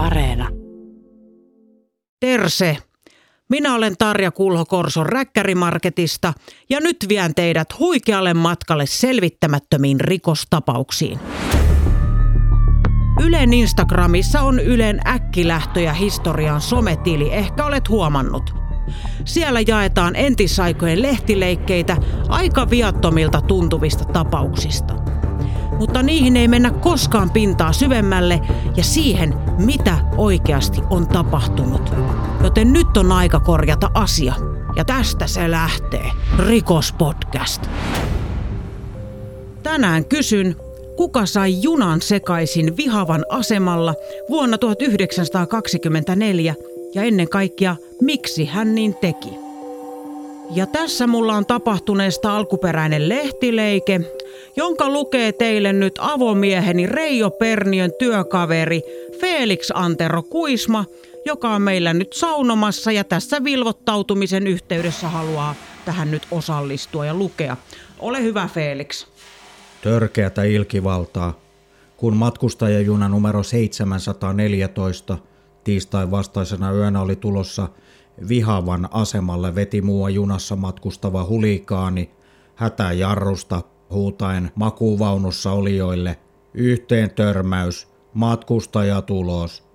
Areena. Terse! Minä olen Tarja Kulho Korson Räkkärimarketista ja nyt vien teidät huikealle matkalle selvittämättömiin rikostapauksiin. Ylen Instagramissa on Ylen äkkilähtöjä historian sometili, ehkä olet huomannut. Siellä jaetaan entisaikojen lehtileikkeitä aika viattomilta tuntuvista tapauksista – mutta niihin ei mennä koskaan pintaa syvemmälle ja siihen, mitä oikeasti on tapahtunut. Joten nyt on aika korjata asia. Ja tästä se lähtee. Rikospodcast. Tänään kysyn, kuka sai junan sekaisin Vihavan asemalla vuonna 1924 ja ennen kaikkea, miksi hän niin teki. Ja tässä mulla on tapahtuneesta alkuperäinen lehtileike, jonka lukee teille nyt avomieheni Reijo Perniön työkaveri Felix Antero Kuisma, joka on meillä nyt saunomassa ja tässä vilvottautumisen yhteydessä haluaa tähän nyt osallistua ja lukea. Ole hyvä Felix. Törkeätä ilkivaltaa, kun matkustajajuna numero 714 tiistain vastaisena yönä oli tulossa Vihavan asemalle veti mua junassa matkustava hulikaani hätäjarrusta huutaen makuvaunussa olijoille yhteen törmäys, matkustajatulos.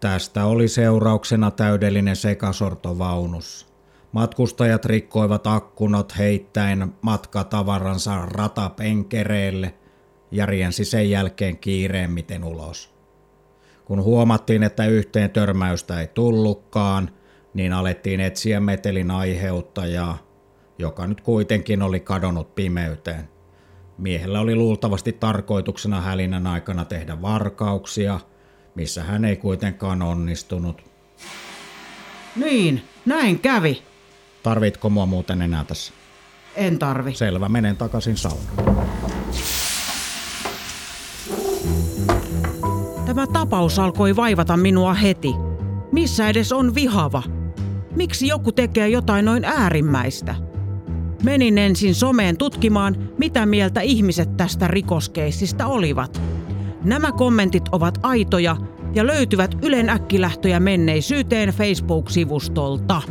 Tästä oli seurauksena täydellinen sekasorto vaunussa. Matkustajat rikkoivat akkunat heittäen matkatavaransa ratapenkereelle ja riensi sen jälkeen kiireemmiten ulos. Kun huomattiin, että yhteen törmäystä ei tullutkaan, niin alettiin etsiä metelin aiheuttajaa joka nyt kuitenkin oli kadonnut pimeyteen. Miehellä oli luultavasti tarkoituksena hälinän aikana tehdä varkauksia, missä hän ei kuitenkaan onnistunut. Niin, näin kävi. Tarvitko mua muuten enää tässä? En tarvi. Selvä, menen takaisin saunaan. Tämä tapaus alkoi vaivata minua heti. Missä edes on vihava? Miksi joku tekee jotain noin äärimmäistä? Menin ensin someen tutkimaan, mitä mieltä ihmiset tästä rikoskeissistä olivat. Nämä kommentit ovat aitoja ja löytyvät Ylen äkkilähtöjä menneisyyteen Facebook-sivustolta.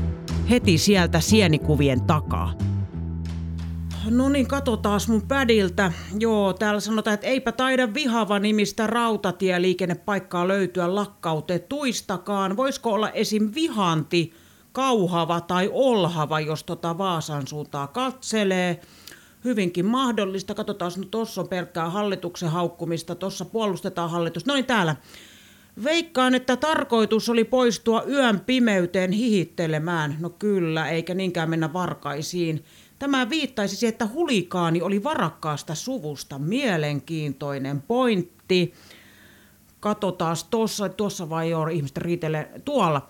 Heti sieltä sienikuvien takaa. No niin, katsotaan mun pädiltä. Joo, täällä sanotaan, että eipä taida vihava nimistä rautatieliikennepaikkaa löytyä lakkautetuistakaan. Voisiko olla esim. vihanti kauhava tai olhava, jos tota Vaasan suuntaa katselee. Hyvinkin mahdollista. Katsotaan, no tuossa on pelkkää hallituksen haukkumista, tuossa puolustetaan hallitusta. No niin, täällä. Veikkaan, että tarkoitus oli poistua yön pimeyteen hihittelemään. No kyllä, eikä niinkään mennä varkaisiin. Tämä viittaisi siihen, että hulikaani oli varakkaasta suvusta. Mielenkiintoinen pointti. Katsotaan tuossa, tuossa vai joo, ihmiset riitelee tuolla.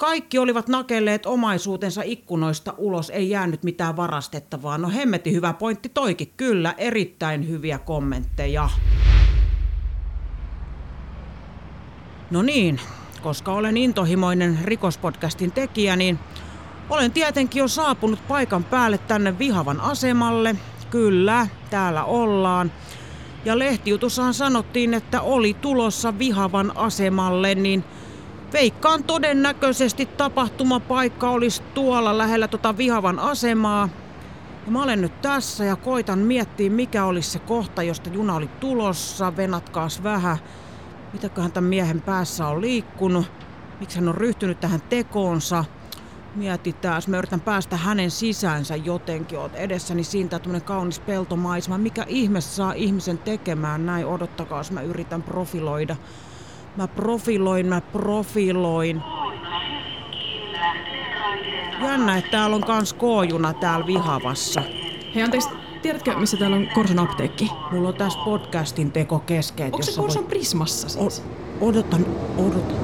Kaikki olivat nakelleet omaisuutensa ikkunoista ulos, ei jäänyt mitään varastettavaa. No hemmeti hyvä pointti toikin, kyllä, erittäin hyviä kommentteja. No niin, koska olen intohimoinen rikospodcastin tekijä, niin olen tietenkin jo saapunut paikan päälle tänne Vihavan asemalle. Kyllä, täällä ollaan. Ja lehtijutussahan sanottiin, että oli tulossa Vihavan asemalle, niin – Veikkaan todennäköisesti tapahtumapaikka olisi tuolla lähellä tota Vihavan asemaa. Ja mä olen nyt tässä ja koitan miettiä, mikä olisi se kohta, josta juna oli tulossa. Venatkaas vähän. Mitäköhän tämän miehen päässä on liikkunut? Miksi hän on ryhtynyt tähän tekoonsa? Mietitään, mä yritän päästä hänen sisäänsä jotenkin. Oot edessäni siitä tämmönen kaunis peltomaisema. Mikä ihme saa ihmisen tekemään näin? Odottakaa, mä yritän profiloida Mä profiloin, mä profiloin. Jännä, että täällä on kans koojuna täällä vihavassa. Hei anteeksi, tiedätkö missä täällä on Korson apteekki? Mulla on tässä podcastin teko kesken. Onko se Korson voit... Prismassa siis? O- odotan, odotan.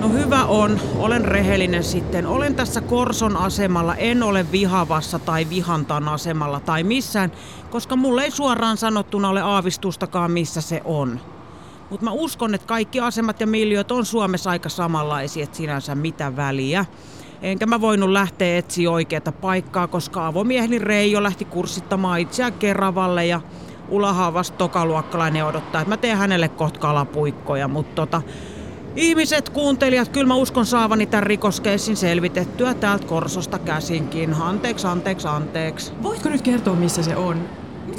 No hyvä on, olen rehellinen sitten. Olen tässä Korson asemalla, en ole vihavassa tai vihantan asemalla tai missään, koska mulle ei suoraan sanottuna ole aavistustakaan missä se on. Mutta mä uskon, että kaikki asemat ja miljööt on Suomessa aika samanlaisia, että sinänsä mitä väliä. Enkä mä voinut lähteä etsiä oikeata paikkaa, koska avomieheni Reijo lähti kurssittamaan itseään Keravalle ja Ulahan vasta tokaluokkalainen odottaa, että mä teen hänelle kohta kalapuikkoja, mutta tota, Ihmiset, kuuntelijat, kyllä mä uskon saavani tämän rikoskeissin selvitettyä täältä Korsosta käsinkin. Anteeksi, anteeksi, anteeksi. Voitko nyt kertoa, missä se on?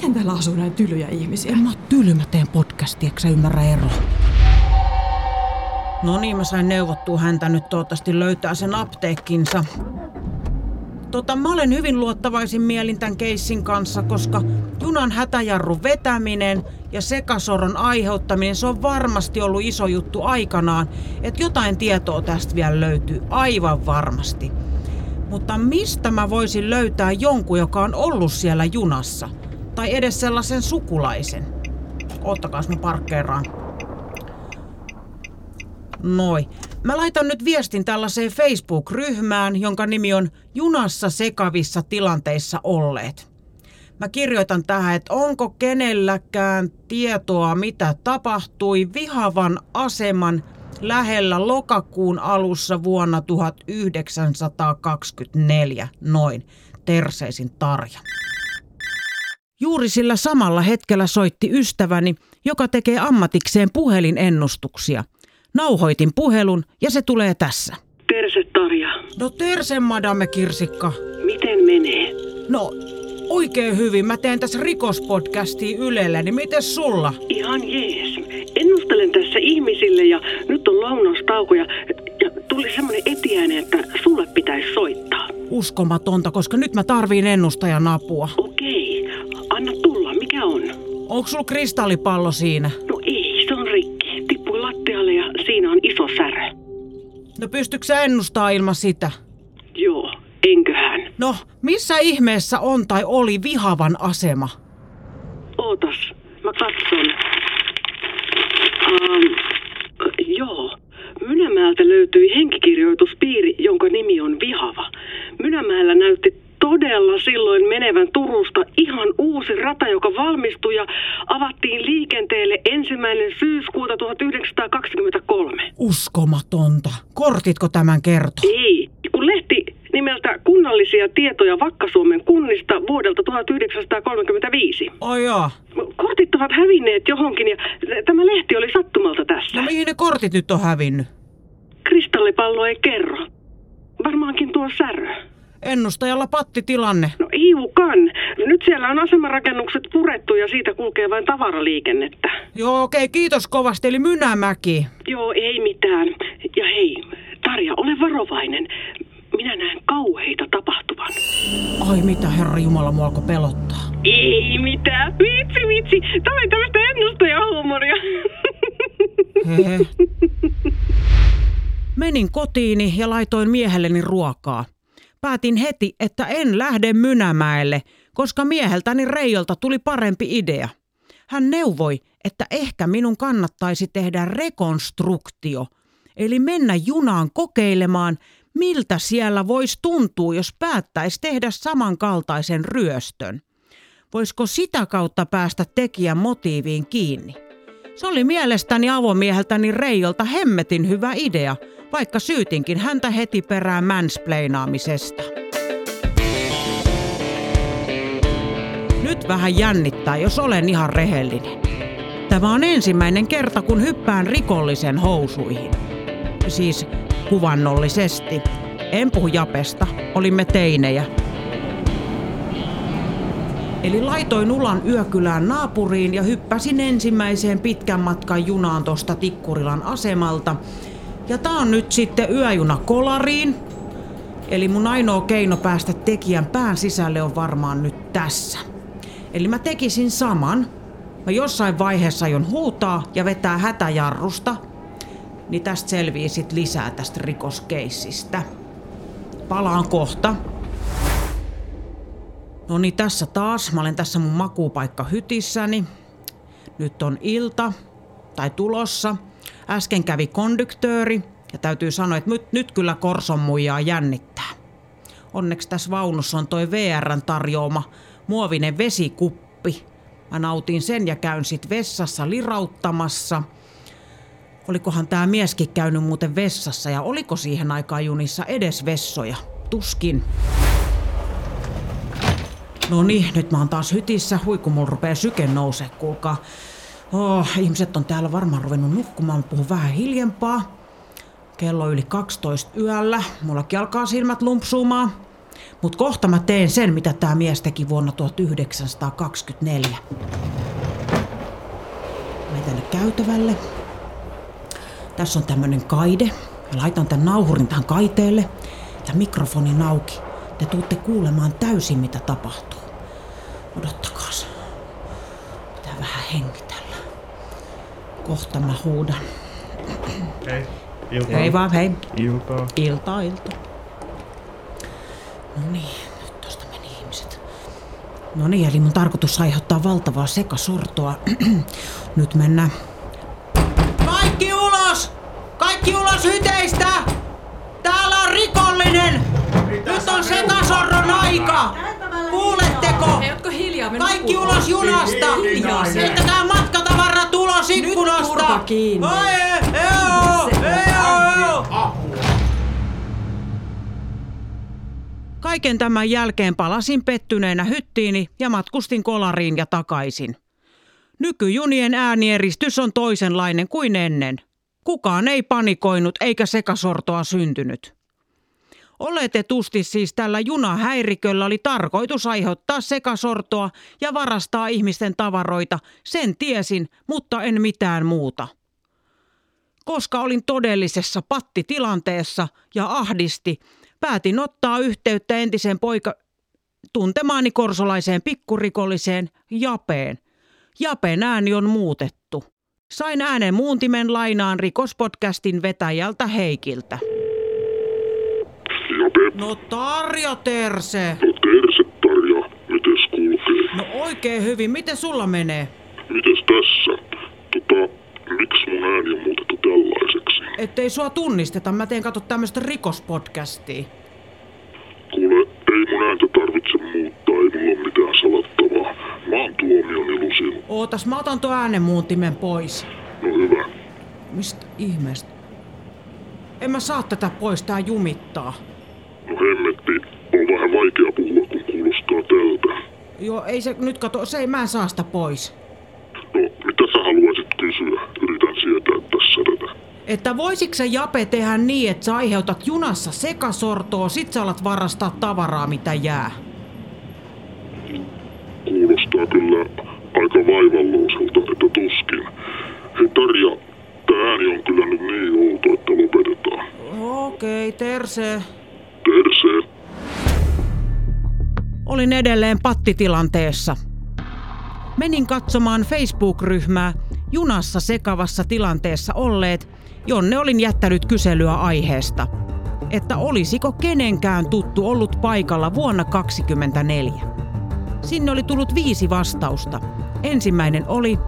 Miten täällä asuu näin tylyjä ihmisiä? En mä oon tyly, mä teen podcastia, eikö sä ymmärrä eroa? No niin, mä sain neuvottua häntä nyt toivottavasti löytää sen apteekkinsa. Tota, mä olen hyvin luottavaisin mielin tämän keissin kanssa, koska junan hätäjarrun vetäminen ja sekasoron aiheuttaminen, se on varmasti ollut iso juttu aikanaan, että jotain tietoa tästä vielä löytyy, aivan varmasti. Mutta mistä mä voisin löytää jonkun, joka on ollut siellä junassa? Tai edes sellaisen sukulaisen? Ottakaas mä parkkeeraan. Noi. Mä laitan nyt viestin tällaiseen Facebook-ryhmään, jonka nimi on Junassa sekavissa tilanteissa olleet. Mä kirjoitan tähän, että onko kenelläkään tietoa, mitä tapahtui Vihavan aseman lähellä lokakuun alussa vuonna 1924. Noin. Terseisin Tarja. Juuri sillä samalla hetkellä soitti ystäväni, joka tekee ammatikseen puhelinennustuksia – Nauhoitin puhelun ja se tulee tässä. Terse Tarja. No terse, madame Kirsikka. Miten menee? No, oikein hyvin. Mä teen tässä rikospodcastia Ylellä, niin miten sulla? Ihan jees. Ennustelen tässä ihmisille ja nyt on lounastauko ja, ja tuli semmoinen etiäinen, että sulle pitäisi soittaa. Uskomatonta, koska nyt mä tarviin ennustajan apua. Okei, Onko sulla kristallipallo siinä? No ei, se on rikki. Tippui lattialle ja siinä on iso särö. No pystytkö sä ennustaa ilman sitä? Joo, enköhän. No, missä ihmeessä on tai oli vihavan asema? Ootas, mä katson. Um, joo, Mynämäeltä löytyi henkikirjoituspiiri, jonka nimi on Vihava. Mynämäellä näytti todella silloin menevän Turusta ihan uusi rata, joka valmistui ja avattiin liikenteelle ensimmäinen syyskuuta 1923. Uskomatonta. Kortitko tämän kertoo? Ei, kun lehti nimeltä Kunnallisia tietoja Vakka-Suomen kunnista vuodelta 1935. Oi joo. Kortit ovat hävinneet johonkin ja tämä lehti oli sattumalta tässä. No mihin ne kortit nyt on hävinnyt? Kristallipallo ei kerro. Varmaankin tuo särö. Ennustajalla pattitilanne. No hiukan. Nyt siellä on asemarakennukset purettu ja siitä kulkee vain tavaraliikennettä. Joo, okei, kiitos kovasti. Eli Mynämäki. Joo, ei mitään. Ja hei, Tarja, ole varovainen. Minä näen kauheita tapahtuvan. Ai mitä, herra Jumala, mua alkoi pelottaa. Ei mitään. Vitsi, vitsi. Tämä oli tämmöistä ennustajahuumoria. Hehe. Menin kotiini ja laitoin miehelleni ruokaa. Päätin heti, että en lähde Mynämäelle, koska mieheltäni Reijolta tuli parempi idea. Hän neuvoi, että ehkä minun kannattaisi tehdä rekonstruktio, eli mennä junaan kokeilemaan, miltä siellä voisi tuntua, jos päättäisi tehdä samankaltaisen ryöstön. Voisiko sitä kautta päästä tekijän motiiviin kiinni? Se oli mielestäni avomieheltäni Reijolta hemmetin hyvä idea, vaikka syytinkin häntä heti perään mansplainaamisesta. Nyt vähän jännittää, jos olen ihan rehellinen. Tämä on ensimmäinen kerta, kun hyppään rikollisen housuihin. Siis kuvannollisesti. En puhu japesta, olimme teinejä. Eli laitoin ulan yökylään naapuriin ja hyppäsin ensimmäiseen pitkän matkan junaan tuosta Tikkurilan asemalta. Ja tää on nyt sitten yöjuna kolariin. Eli mun ainoa keino päästä tekijän pään sisälle on varmaan nyt tässä. Eli mä tekisin saman. Mä jossain vaiheessa aion huutaa ja vetää hätäjarrusta. Niin tästä selvii sit lisää tästä rikoskeissistä. Palaan kohta. No niin, tässä taas. Mä olen tässä mun makuupaikka hytissäni. Nyt on ilta, tai tulossa. Äsken kävi kondyktööri, ja täytyy sanoa, että nyt, nyt kyllä Korson muijaa jännittää. Onneksi tässä vaunussa on toi VRn tarjoama muovinen vesikuppi. Mä nautin sen ja käyn sit vessassa lirauttamassa. Olikohan tää mieskin käynyt muuten vessassa ja oliko siihen aikaan junissa edes vessoja? Tuskin. No niin, nyt mä oon taas hytissä. Hui, kun mulla rupee syke nousee, kuulkaa. Oh, ihmiset on täällä varmaan ruvennut nukkumaan. Puhun vähän hiljempaa. Kello yli 12 yöllä. Mullakin alkaa silmät lumpsuumaan. Mut kohta mä teen sen, mitä tää mies teki vuonna 1924. Mä tänne käytävälle. Tässä on tämmönen kaide. Mä laitan tän nauhurin tähän kaiteelle ja mikrofonin auki. Te tuutte kuulemaan täysin, mitä tapahtuu. Odottakaas. Pitää vähän hengitellä. Kohta mä huudan. Hei. Iltaa. Hei vaan, hei. Iltaa. Ilta, ilta. No niin, nyt tosta meni ihmiset. No niin, eli mun tarkoitus aiheuttaa valtavaa sekasortoa. nyt mennään. Kaikki ulos! Kaikki ulos hyteistä! On! Nyt on sekasorron aika! Kuuletteko? Hei, ootko hiljaa? Me Kaikki ulos junasta! Heittäkää matkatavarat ulos ikkunasta! turpa kiinni. Oi, eo, eo. Kaiken tämän jälkeen palasin pettyneenä hyttiini ja matkustin kolariin ja takaisin. Nykyjunien äänieristys on toisenlainen kuin ennen. Kukaan ei panikoinut eikä sekasortoa syntynyt. Oletetusti siis tällä junahäiriköllä oli tarkoitus aiheuttaa sekasortoa ja varastaa ihmisten tavaroita, sen tiesin, mutta en mitään muuta. Koska olin todellisessa pattitilanteessa ja ahdisti, päätin ottaa yhteyttä entisen poika tuntemaani korsolaiseen pikkurikolliseen Japeen. Japen ääni on muutettu. Sain äänen muuntimen lainaan rikospodcastin vetäjältä Heikiltä. Jape, No Tarja Terse. no terse Tarja, mites kulkee? No oikein hyvin. Miten sulla menee? Mites tässä? Tota, miksi mun ääni on muutettu tällaiseksi? Ettei sua tunnisteta. Mä teen kato tämmöstä rikospodcastia. Kuule, ei mun ääntä tarvitse muuttaa, ei mulla ole mitään salattavaa. Mä oon tuomion ilusin. Ootas, mä otan tuon äänemuuntimen pois. No hyvä. Mistä ihmeestä? En mä saa tätä pois, tää jumittaa. No hemmetti, on vähän vaikea puhua, kun kuulostaa tältä. Joo, ei se nyt kato, se ei, mä en saa sitä pois. No, mitä sä haluaisit kysyä? Yritän sietää tässä tätä. Että voisiko se Jape tehdä niin, että sä aiheutat junassa sekasortoa, sit sä alat varastaa tavaraa, mitä jää? Kuulostaa kyllä aika vaivalloiselta, että tuskin. Hei Tarja, tää ääni on kyllä nyt niin outo, että lopetetaan. Okei, okay. Terse. Olin edelleen pattitilanteessa. Menin katsomaan Facebook-ryhmää junassa sekavassa tilanteessa olleet, jonne olin jättänyt kyselyä aiheesta. Että olisiko kenenkään tuttu ollut paikalla vuonna 2024. Sinne oli tullut viisi vastausta. Ensimmäinen oli,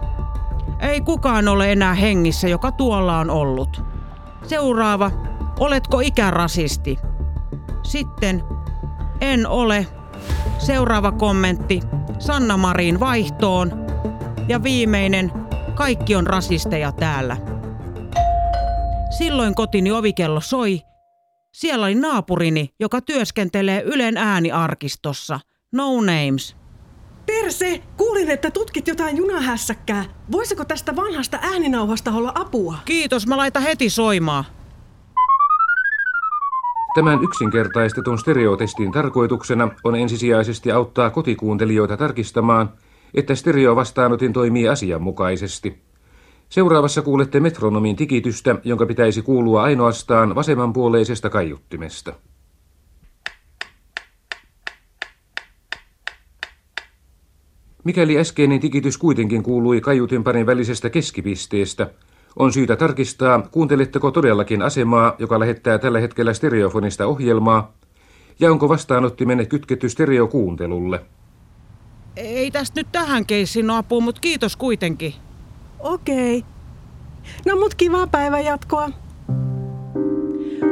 ei kukaan ole enää hengissä, joka tuolla on ollut. Seuraava, oletko ikärasisti? Sitten, en ole. Seuraava kommentti, Sanna Marin vaihtoon. Ja viimeinen, kaikki on rasisteja täällä. Silloin kotini ovikello soi. Siellä oli naapurini, joka työskentelee Ylen ääniarkistossa. No names. Terse, kuulin, että tutkit jotain junahässäkkää. Voisiko tästä vanhasta ääninauhasta olla apua? Kiitos, mä laitan heti soimaan. Tämän yksinkertaistetun stereotestin tarkoituksena on ensisijaisesti auttaa kotikuuntelijoita tarkistamaan, että stereovastaanotin toimii asianmukaisesti. Seuraavassa kuulette metronomin tikitystä, jonka pitäisi kuulua ainoastaan vasemmanpuoleisesta kaiuttimesta. Mikäli äskeinen tikitys kuitenkin kuului kaiutinparin välisestä keskipisteestä, on syytä tarkistaa, kuunteletteko todellakin asemaa, joka lähettää tällä hetkellä stereofonista ohjelmaa, ja onko vastaanottimenne kytketty stereokuuntelulle. Ei tästä nyt tähän keissiin ole apua, mutta kiitos kuitenkin. Okei. No mut kivaa päivän jatkoa.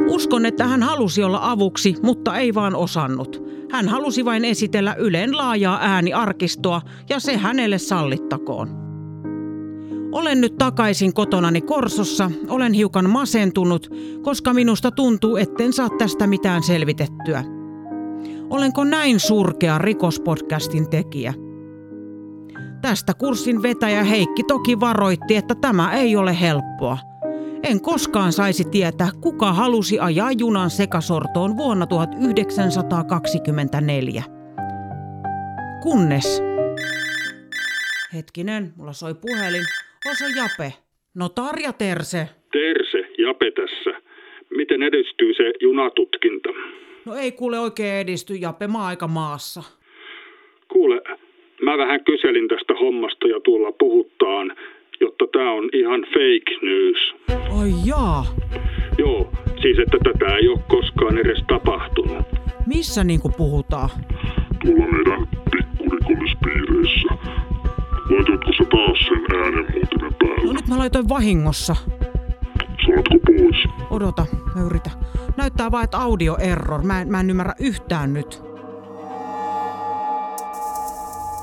Uskon, että hän halusi olla avuksi, mutta ei vaan osannut. Hän halusi vain esitellä Ylen laajaa ääniarkistoa ja se hänelle sallittakoon. Olen nyt takaisin kotonani Korsossa. Olen hiukan masentunut, koska minusta tuntuu, etten saa tästä mitään selvitettyä. Olenko näin surkea rikospodcastin tekijä? Tästä kurssin vetäjä Heikki toki varoitti, että tämä ei ole helppoa. En koskaan saisi tietää, kuka halusi ajaa junan sekasortoon vuonna 1924. Kunnes... Hetkinen, mulla soi puhelin. On se Jape. No Tarja Terse. Terse, Jape tässä. Miten edistyy se junatutkinta? No ei kuule oikein edisty Jape, mä aika maassa. Kuule, mä vähän kyselin tästä hommasta ja tuolla puhuttaan, jotta tää on ihan fake news. Ai jaa. Joo, siis että tätä ei ole koskaan edes tapahtunut. Missä niinku puhutaan? Tuolla meidän pikkurikollispiireissä. Laitoitko sä taas sen äänen muuten päälle? No nyt mä laitoin vahingossa. Saatko pois? Odota, mä yritän. Näyttää vaan, että audio error. Mä en, mä en ymmärrä yhtään nyt.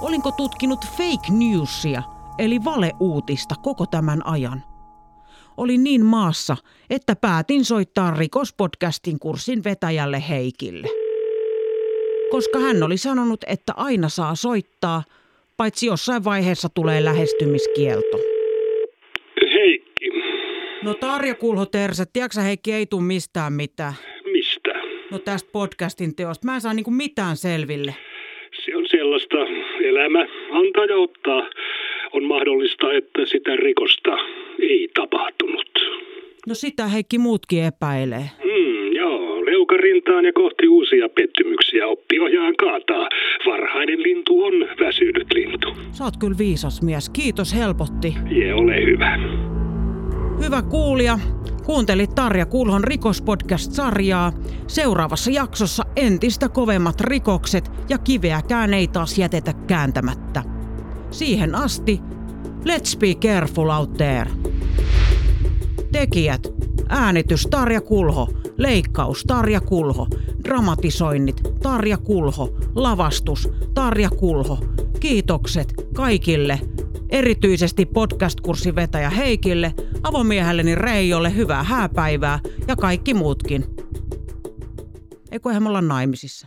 Olinko tutkinut fake newsia, eli valeuutista koko tämän ajan? Olin niin maassa, että päätin soittaa rikospodcastin kurssin vetäjälle Heikille. Koska hän oli sanonut, että aina saa soittaa, paitsi jossain vaiheessa tulee lähestymiskielto. Heikki, No Tarja Kulho Terse, tiedätkö Heikki ei tuu mistään mitään. mistä? No tästä podcastin teosta. Mä en saa niinku mitään selville. Se on sellaista elämä antaa ja ottaa. On mahdollista, että sitä rikosta ei tapahtunut. No sitä Heikki muutkin epäilee. Leuka rintaan ja kohti uusia pettymyksiä oppiohjaan kaataa. Varhainen lintu on väsynyt lintu. Sä oot kyllä viisas mies. Kiitos helpotti. Je, ole hyvä. Hyvä kuulija. Kuuntelit Tarja Kulhon rikospodcast-sarjaa. Seuraavassa jaksossa entistä kovemmat rikokset ja kiveäkään ei taas jätetä kääntämättä. Siihen asti, let's be careful out there. Tekijät. Äänitys Tarja Kulho. Leikkaus Tarja Kulho. Dramatisoinnit Tarja Kulho. Lavastus Tarja Kulho. Kiitokset kaikille. Erityisesti podcast-kurssin vetäjä Heikille, avomiehelleni Reijolle hyvää hääpäivää ja kaikki muutkin. Eikö eihän me olla naimisissa?